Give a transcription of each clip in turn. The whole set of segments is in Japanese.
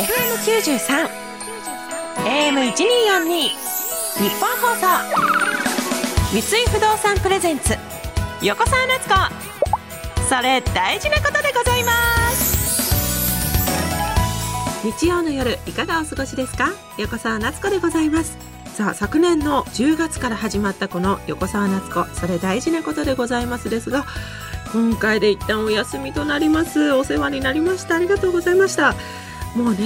FM93 AM1242 日本放送。三井不動産プレゼンツ横澤夏子。それ大事なことでございます。日曜の夜いかがお過ごしですか？横澤夏子でございます。さあ昨年の10月から始まったこの横澤夏子それ大事なことでございますですが今回で一旦お休みとなります。お世話になりました。ありがとうございました。もうね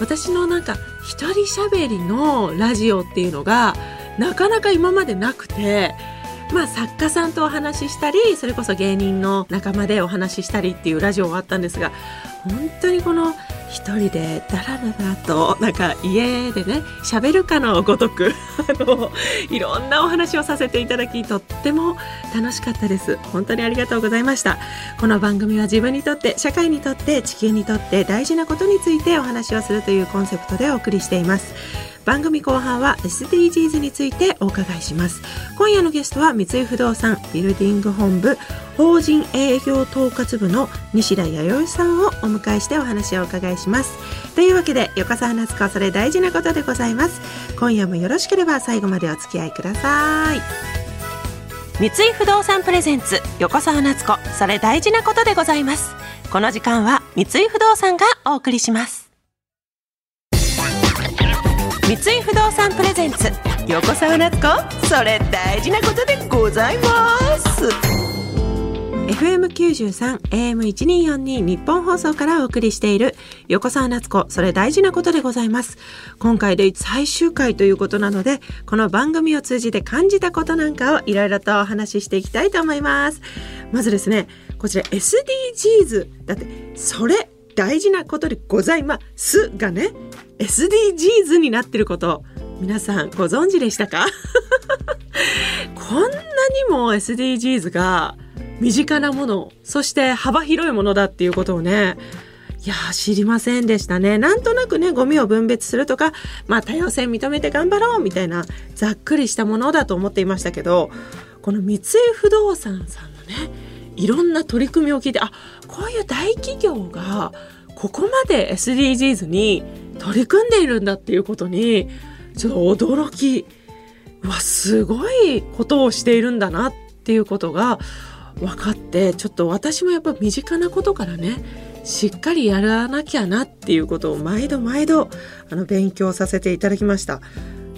私のなんか一人喋りのラジオっていうのがなかなか今までなくてまあ作家さんとお話ししたりそれこそ芸人の仲間でお話ししたりっていうラジオがあったんですが本当にこの一人でダラダラとなんか家でね喋るかのごとく あのいろんなお話をさせていただきとっても楽しかったです。本当にありがとうございました。この番組は自分にとって社会にとって地球にとって大事なことについてお話をするというコンセプトでお送りしています。番組後半は SDGs についてお伺いします。今夜のゲストは三井不動産ビルディング本部法人営業統括部の西田弥生さんをお迎えしてお話をお伺いします。というわけで横澤夏子それ大事なことでございます。今夜もよろしければ最後までお付き合いください。三井不動産プレゼンツ横澤夏子それ大事なことでございます。この時間は三井不動産がお送りします。三井不動産プレゼンツ。横澤夏子それ大事なことでございます。FM93 AM1242 日本放送からお送りしている。横澤夏子それ大事なことでございます。今回で最終回ということなのでこの番組を通じて感じたことなんかをいろいろとお話ししていきたいと思います。まずですねこちら SDGs だってそれ大事なことでございますがね SDGs になってること皆さんご存知でしたか？こんなにも SDGs が身近なものそして幅広いものだっていうことをねいや知りませんでしたね。なんとなくね、ゴミを分別するとか、まあ多様性認めて頑張ろうみたいなざっくりしたものだと思っていましたけど、この三井不動産さんのね、いろんな取り組みを聞いて、あ、こういう大企業がここまで SDGs に取り組んでいるんだっていうことにちょっと驚きうわすごいことをしているんだなっていうことが分かってちょっと私もやっぱ身近なことからねしっかりやらなきゃなっていうことを毎度毎度あの勉強させていただきました。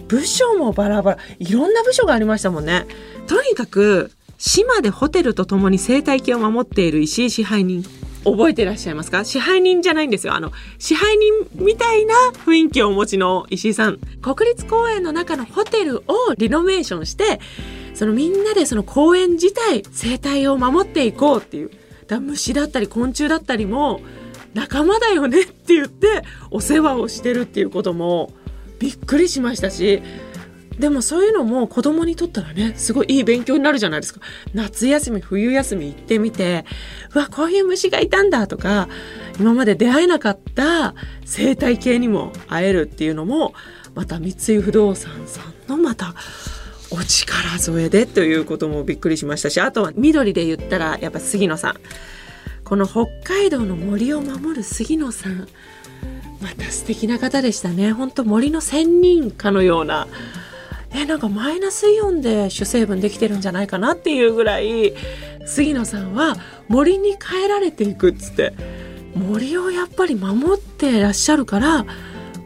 部署もバラバラいろんな部署がありましたもんね。とにかく島でホテルとともに生態系を守っている石井支配人覚えてらっしゃいますか？支配人じゃないんですよ。あの、支配人みたいな雰囲気をお持ちの石井さん。国立公園の中のホテルをリノベーションして、そのみんなでその公園自体、生態を守っていこうっていう。だ虫だったり昆虫だったりも仲間だよねって言ってお世話をしてるっていうこともびっくりしましたし、でもそういうのも子供にとったらねすごいいい勉強になるじゃないですか。夏休み冬休み行ってみてうわこういう虫がいたんだとか今まで出会えなかった生態系にも会えるっていうのもまた三井不動産さんのまたお力添えでということもびっくりしましたしあとは緑で言ったらやっぱ杉野さん。この北海道の森を守る杉野さん。また素敵な方でしたね。本当森の仙人かのようなえなんかマイナスイオンで主成分できてるんじゃないかなっていうぐらい杉野さんは森に帰られていくっつって。森をやっぱり守ってらっしゃるから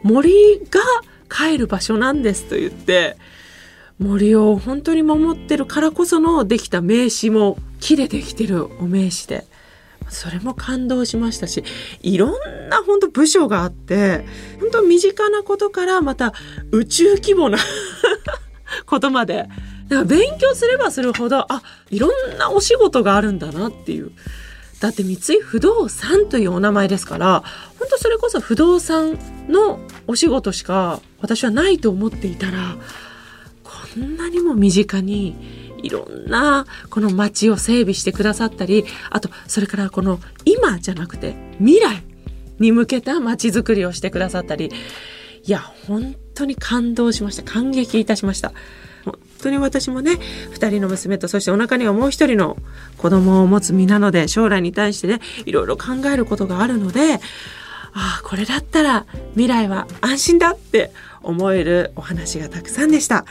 森が帰る場所なんですと言って森を本当に守ってるからこそのできた名刺も木でできてるお名刺で。それも感動しましたしいろんな本当部署があって本当身近なことからまた宇宙規模な ことまで。だから勉強すればするほどあいろんなお仕事があるんだなっていう。だって三井不動産というお名前ですから本当それこそ不動産のお仕事しか私はないと思っていたらこんなにも身近にいろんなこの街を整備してくださったりあとそれからこの今じゃなくて未来に向けた街づくりをしてくださったりいや本当に感動しました。感激いたしました。本当に私もね2人の娘とそしてお腹にはもう一人の子供を持つ身なので将来に対してねいろいろ考えることがあるのでああこれだったら未来は安心だって思えるお話がたくさんでした。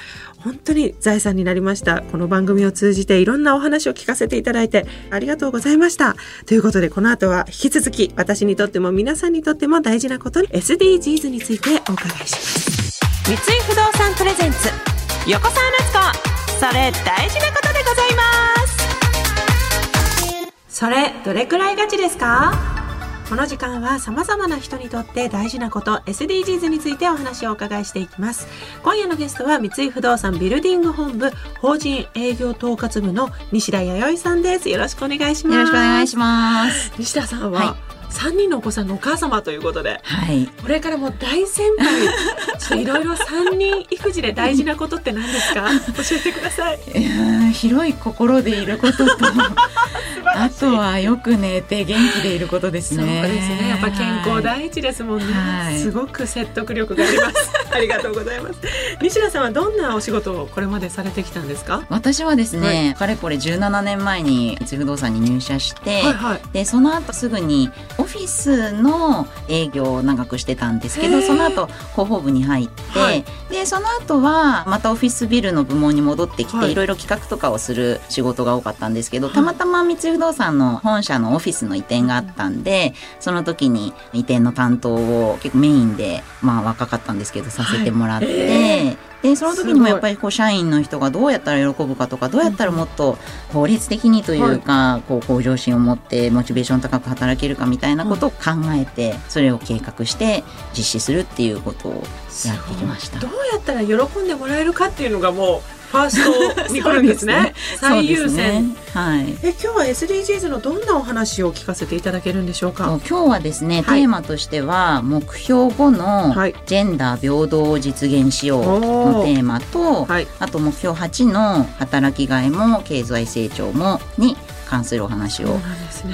本当に財産になりました。この番組を通じていろんなお話を聞かせていただいてありがとうございました。ということでこの後は引き続き私にとっても皆さんにとっても大事なことに SDGs についてお伺いします。三井不動産プレゼンツ横澤夏子。それ大事なことでございます。それどれくらいガチですか？この時間は様々な人にとって大事なこと SDGs についてお話をお伺いしていきます。今夜のゲストは三井不動産ビルディング本部法人営業統括部の西田弥生さんです。よろしくお願いします。よろしくお願いします。西田さんは、はい3人のお子さんのお母様ということで、はい、これからも大先輩。いろいろ3人育児で大事なことって何ですか？教えてください。広い心でいることと あとはよく寝て元気でいることですね。そうですね。やっぱ健康第一ですもんね、はい、すごく説得力があります。ありがとうございます。西田さんはどんなお仕事をこれまでされてきたんですか？私はですね、はい、かれこれ17年前に三井不動産に入社して、はいはい、でその後すぐにオフィスの営業を長くしてたんですけどその後広報部に入って、はい、でその後はまたオフィスビルの部門に戻ってきて、はい、いろいろ企画とかをする仕事が多かったんですけど、たまたま三井不動産の本社のオフィスの移転があったんでその時に移転の担当を結構メインでまあ若かったんですけどさせてもらって。はい。えーでその時にもやっぱりこう社員の人がどうやったら喜ぶかとかどうやったらもっと効率的にというか、こう向上心を持ってモチベーション高く働けるかみたいなことを考えてそれを計画して実施するっていうことをやってきました。どうやったら喜んでもらえるかっていうのがもうファーストに来るんですね。ね、最優先、ね、はい、え今日は SDGs のどんなお話を聞かせていただけるんでしょうか？今日はですね、はい、テーマとしては目標後のジェンダー平等を実現しようのテーマと、はい、あと目標8の働きがいも経済成長もに関するお話を、ね、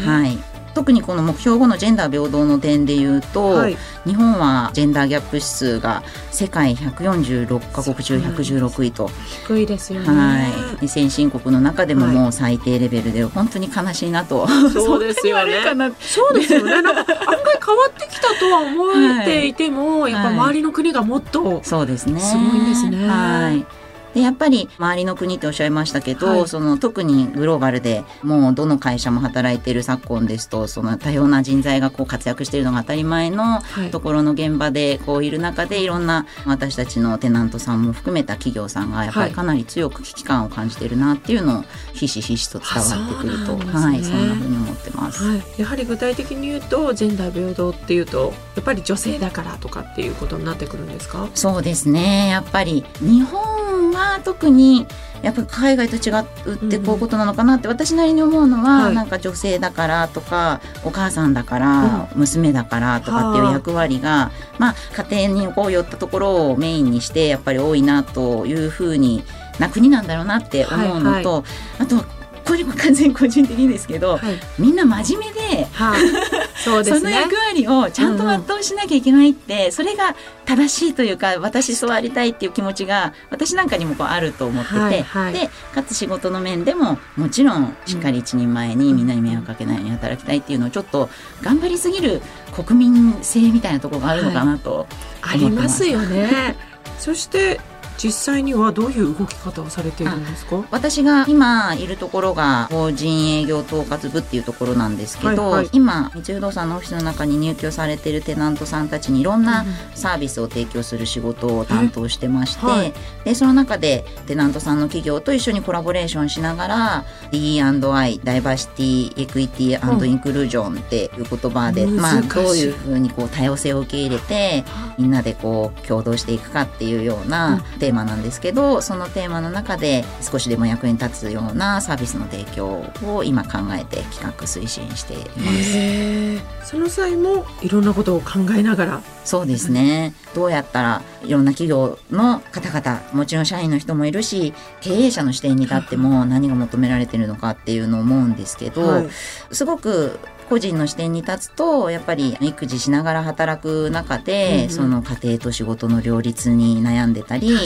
はい特にこの目標後のジェンダー平等の点でいうと、はい、日本はジェンダーギャップ指数が世界146カ国中116位と。低いですよね、はい、先進国の中でももう最低レベルで本当に悲しいなと、はい、そうですよね。そうですよね。なんか案外変わってきたとは思っていても、はい、やっぱ周りの国がもっとそうですね。すごいんですね。はいでやっぱり周りの国っておっしゃいましたけど、はい、その特にグローバルでもうどの会社も働いている昨今ですとその多様な人材がこう活躍しているのが当たり前のところの現場でこういる中でいろんな私たちのテナントさんも含めた企業さんがやっぱりかなり強く危機感を感じているなっていうのをひしひしと伝わってくると、ね、はいそんなふうに思ってます、はい、やはり具体的に言うとジェンダー平等っていうとやっぱり女性だからとかっていうことになってくるんですか？そうですね。やっぱり日本は特にやっぱり海外と違ってこういうことなのかなって私なりに思うのは、うん、なんか女性だからとかお母さんだから、うん、娘だからとかっていう役割が、まあ家庭にこう寄ったところをメインにしてやっぱり多いなというふうにな国なんだろうなって思うのと、はいはい、あとこれも完全に個人的にですけど、はい、みんな真面目で、はそうですね、その役割をちゃんと全うしなきゃいけないって、うん、それが正しいというか私そうありたいっていう気持ちが私なんかにもこうあると思ってて、はいはい、でかつ仕事の面でももちろんしっかり一人前にみんなに迷惑かけないように働きたいっていうのをちょっと頑張りすぎる国民性みたいなところがあるのかなと、はい、ありますよね。そして実際にはどういう動き方をされているんですか？私が今いるところが法人営業統括部っていうところなんですけど、はいはい、今三井不動産のオフィスの中に入居されているテナントさんたちにいろんなサービスを提供する仕事を担当してまして、はい、でその中でテナントさんの企業と一緒にコラボレーションしながら D&I ダイバーシティエクイティインクルージョンっていう言葉で、まあ、どういうふうにこう多様性を受け入れてみんなでこう共同していくかっていうようなテーマなんですけどそのテーマの中で少しでも役に立つようなサービスの提供を今考えて企画推進しています。その際もいろんなことを考えながら。そうですね、どうやったらいろんな企業の方々もちろん社員の人もいるし経営者の視点に立っても何が求められてるのかっていうのを思うんですけど、はい、すごく個人の視点に立つとやっぱり育児しながら働く中で、うんうん。その家庭と仕事の両立に悩んでたり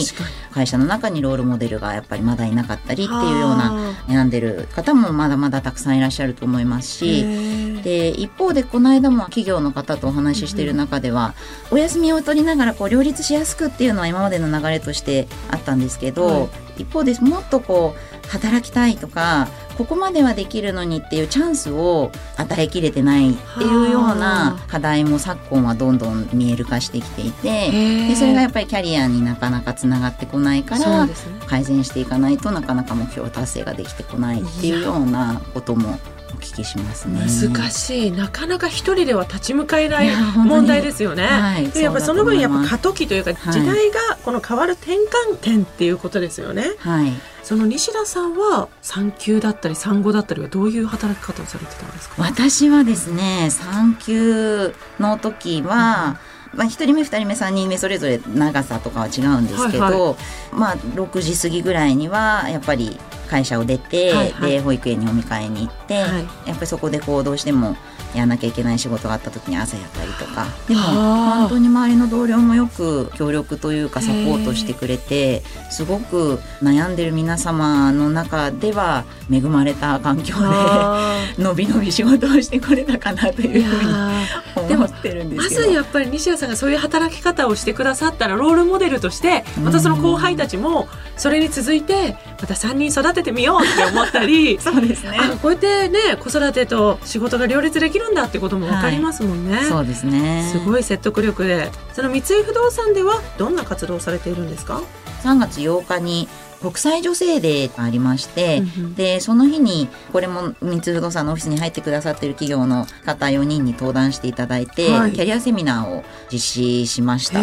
会社の中にロールモデルがやっぱりまだいなかったりっていうような悩んでる方もまだまだたくさんいらっしゃると思いますへし。ー。で一方でこの間も企業の方とお話ししている中では、お休みを取りながらこう両立しやすくっていうのは今までの流れとしてあったんですけど、はい。一方でもっとこう働きたいとかここまではできるのにっていうチャンスを与えきれてないっていうようはな課題も昨今はどんどん見える化してきていてでそれがやっぱりキャリアになかなかつながってこないから改善していかないとなかなか目標達成ができてこないっていうようなこともお聞きしますね。難しいなかなか一人では立ち向かえない問題ですよね。はいでやっぱりその分やっぱ過渡期というかはい時代がこの変わる転換点っていうことですよね。はいその西田さんは産休だったり産後だったりはどういう働き方をされてたんですか？私はですね産休の時は、まあ、1人目2人目3人目それぞれ長さとかは違うんですけど、はいまあ6時過ぎぐらいにはやっぱり会社を出て、はいはい。で保育園にお迎えに行って、はい。やっぱりそこでこうどうしてもやらなきゃいけない仕事があった時に朝やったりとか。でもはあ。本当に周りの同僚もよく協力というかサポートしてくれてすごく悩んでる皆様の中では恵まれた環境で。あ。のびのび仕事をしてこれたかなとーいうふうにー。思ってるんでますけど。ずやっぱり西田さんがそういう働き方をしてくださったらロールモデルとしてまたその後輩たちもそれに続いてまた3人育ててみようって思ったり そうですね。あこうやってね子育てと仕事が両立できるんだってことも分かりますもんね。そうですね。すごい説得力でその三井不動産ではどんな活動をされているんですか、3月8日に国際女性デーがありまして、うんうんでその日にこれも三井不動産のオフィスに入ってくださっている企業の方4人に登壇していただいて、はいキャリアセミナーを実施しました。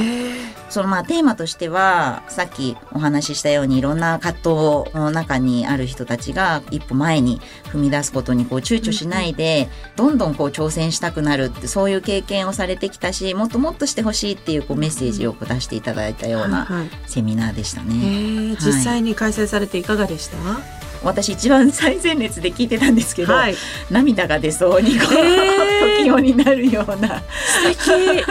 そのまあテーマとしてはさっきお話ししたようにいろんな葛藤の中にある人たちが一歩前に踏み出すことにこう躊躇しないで、どんどんこう挑戦したくなるってそういう経験をされてきたしもっともっとしてほしいっていうこうメッセージをこう出していただいたようなはいはい。セミナーでしたへね。ー実際に開催されていかがでした、私一番最前列で聞いてたんですけど、はい。涙が出そうにこう、へー。時用になるような。素敵。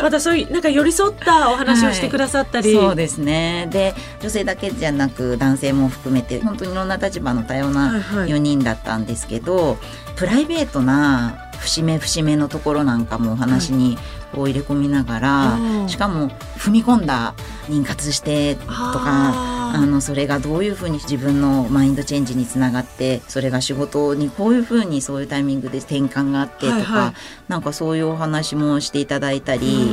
またそういうなんか寄り添ったお話をしてくださったり、そうですね。で女性だけじゃなく男性も含めて本当にいろんな立場の多様はないはい。4人だったんですけど、プライベートな節目節目のところなんかもお話にこう入れ込みながら、うん。しかも踏み込んだ妊活してとかあのそれがどういうふうに自分のマインドチェンジにつながってそれが仕事にこういうふうにそういうタイミングで転換があってとか、はいはいなんかそういうお話もしていただいたり。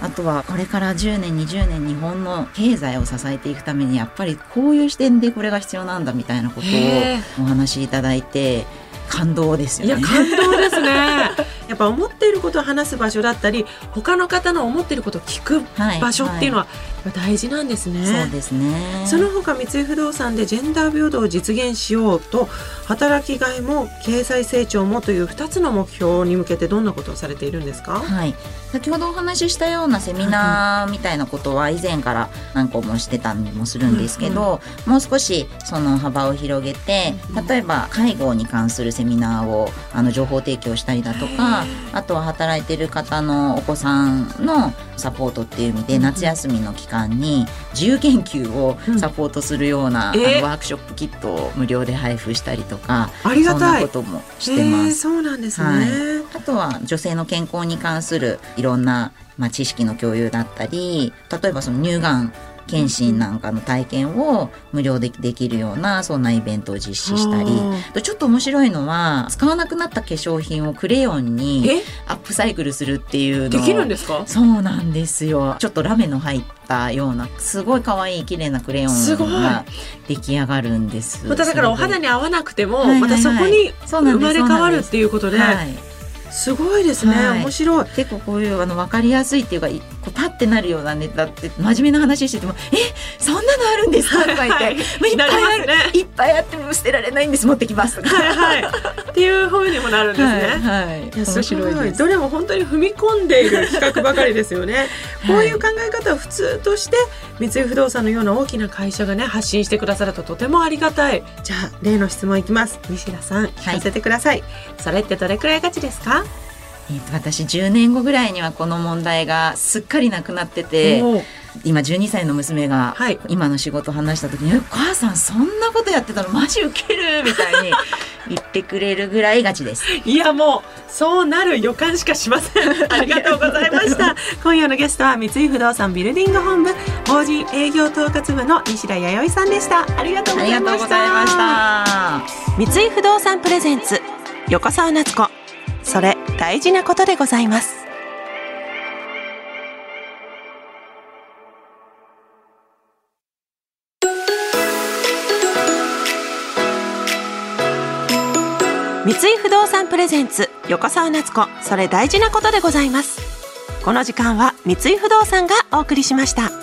あとはこれから10年20年日本の経済を支えていくためにやっぱりこういう視点でこれが必要なんだみたいなことへをお話しいただいて感動ですいやよね。感動ですね やっぱ思っていることを話す場所だったり他の方の思っていることを聞くはい場所っていうのはやっぱ大事なんですね。そうですね。その他三井不動産でジェンダー平等を実現しようと働きがいも経済成長もという2つの目標に向けてどんなことをされているんですか、はい、先ほどお話ししたようなセミナーみたいなことは以前から何個もしてたりもするんですけど、もう少しその幅を広げてうん例えば介護に関するセミナーをあの情報提供したりだとかあとは働いてる方のお子さんのサポートっていう意味でうん。夏休みの期間に自由研究をサポートするような、あえ？ーのワークショップキットを無料で配布したりとかありがそんなたいこともしてまへーす。そうなんですね、はい。あとは女性の健康に関するいろんな、まあ、知識の共有だったり例えばその乳がん検診なんかの体験を無料でできるようなそんなイベントを実施したり。あちょっと面白いのは使わなくなった化粧品をクレヨンにえ？アップサイクルするっていうのできるんでですか？そうなんですよ。ちょっとラメの入ったようなすごい可愛い綺麗なクレヨンすごい。が出来上がるんです。まただからお肌にに合わなくても、またそこに生まれ変わるっていうことで、はい。すごいですね、はい、面白い。結構こういうあの分かりやすいっていうかこうパッてなるようなネタって真面目な話してても「えそんなのあるんですか?」とか言って、はい、いっぱいある、ね、いっぱいあっても捨てられないんです持ってきますとか。はいはい、っていうふうにもなるんですね。はい、はい、面白いですどれも本当に踏み込んでいる企画ばかりですよね。こういう考え方を普通として三井不動産のような大きな会社がね発信してくださるととてもありがたい。じゃあ例の質問いきます。西田さん聞かせてください。それってどれくらいガチですか？えー、と私10年後ぐらいにはこの問題がすっかりなくなってて今12歳の娘が今の仕事話した時に「はい、お母さんそんなことやってたのマジウケる」みたいに 言ってくれるぐらいガチです。いやもうそうなる予感しかしません。ありがとうございました。今夜のゲストは三井不動産ビルディング本部法人営業統括部の西田弥生さんでした。ありがとうございました。三井不動産プレゼンツ横澤夏子。それ大事なことでございます。三井不動産プレゼンツ横澤夏子それ大事なことでございます。この時間は三井不動産がお送りしました。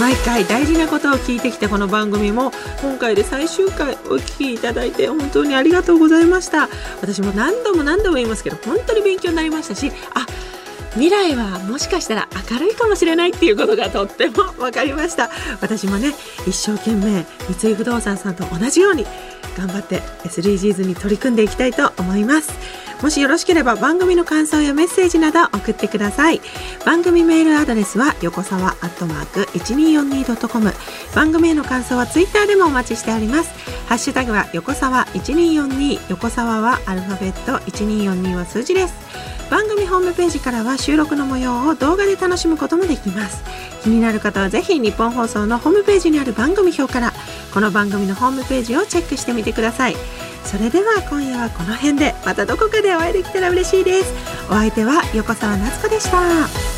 毎回大事なことを聞いてきたこの番組も今回で最終回お聞きいただいて本当にありがとうございました。私も何度も何度も言いますけど本当に勉強になりましたしあ未来はもしかしたら明るいかもしれないっていうことがとっても分かりました。私もね一生懸命三井不動産さんと同じように頑張って SDGs に取り組んでいきたいと思います。もしよろしければ番組の感想やメッセージなど送ってください。番組メールアドレスは横沢アットマーク 1242.com 番組への感想はツイッターでもお待ちしております。ハッシュタグは横沢1242横沢はアルファベット1242は数字です。番組ホームページからは収録の模様を動画で楽しむこともできます。気になる方はぜひ日本放送のホームページにある番組表からこの番組のホームページをチェックしてみてください。それでは今夜はこの辺でまたどこかでお会いできたら嬉しいです。お相手は横澤夏子でした。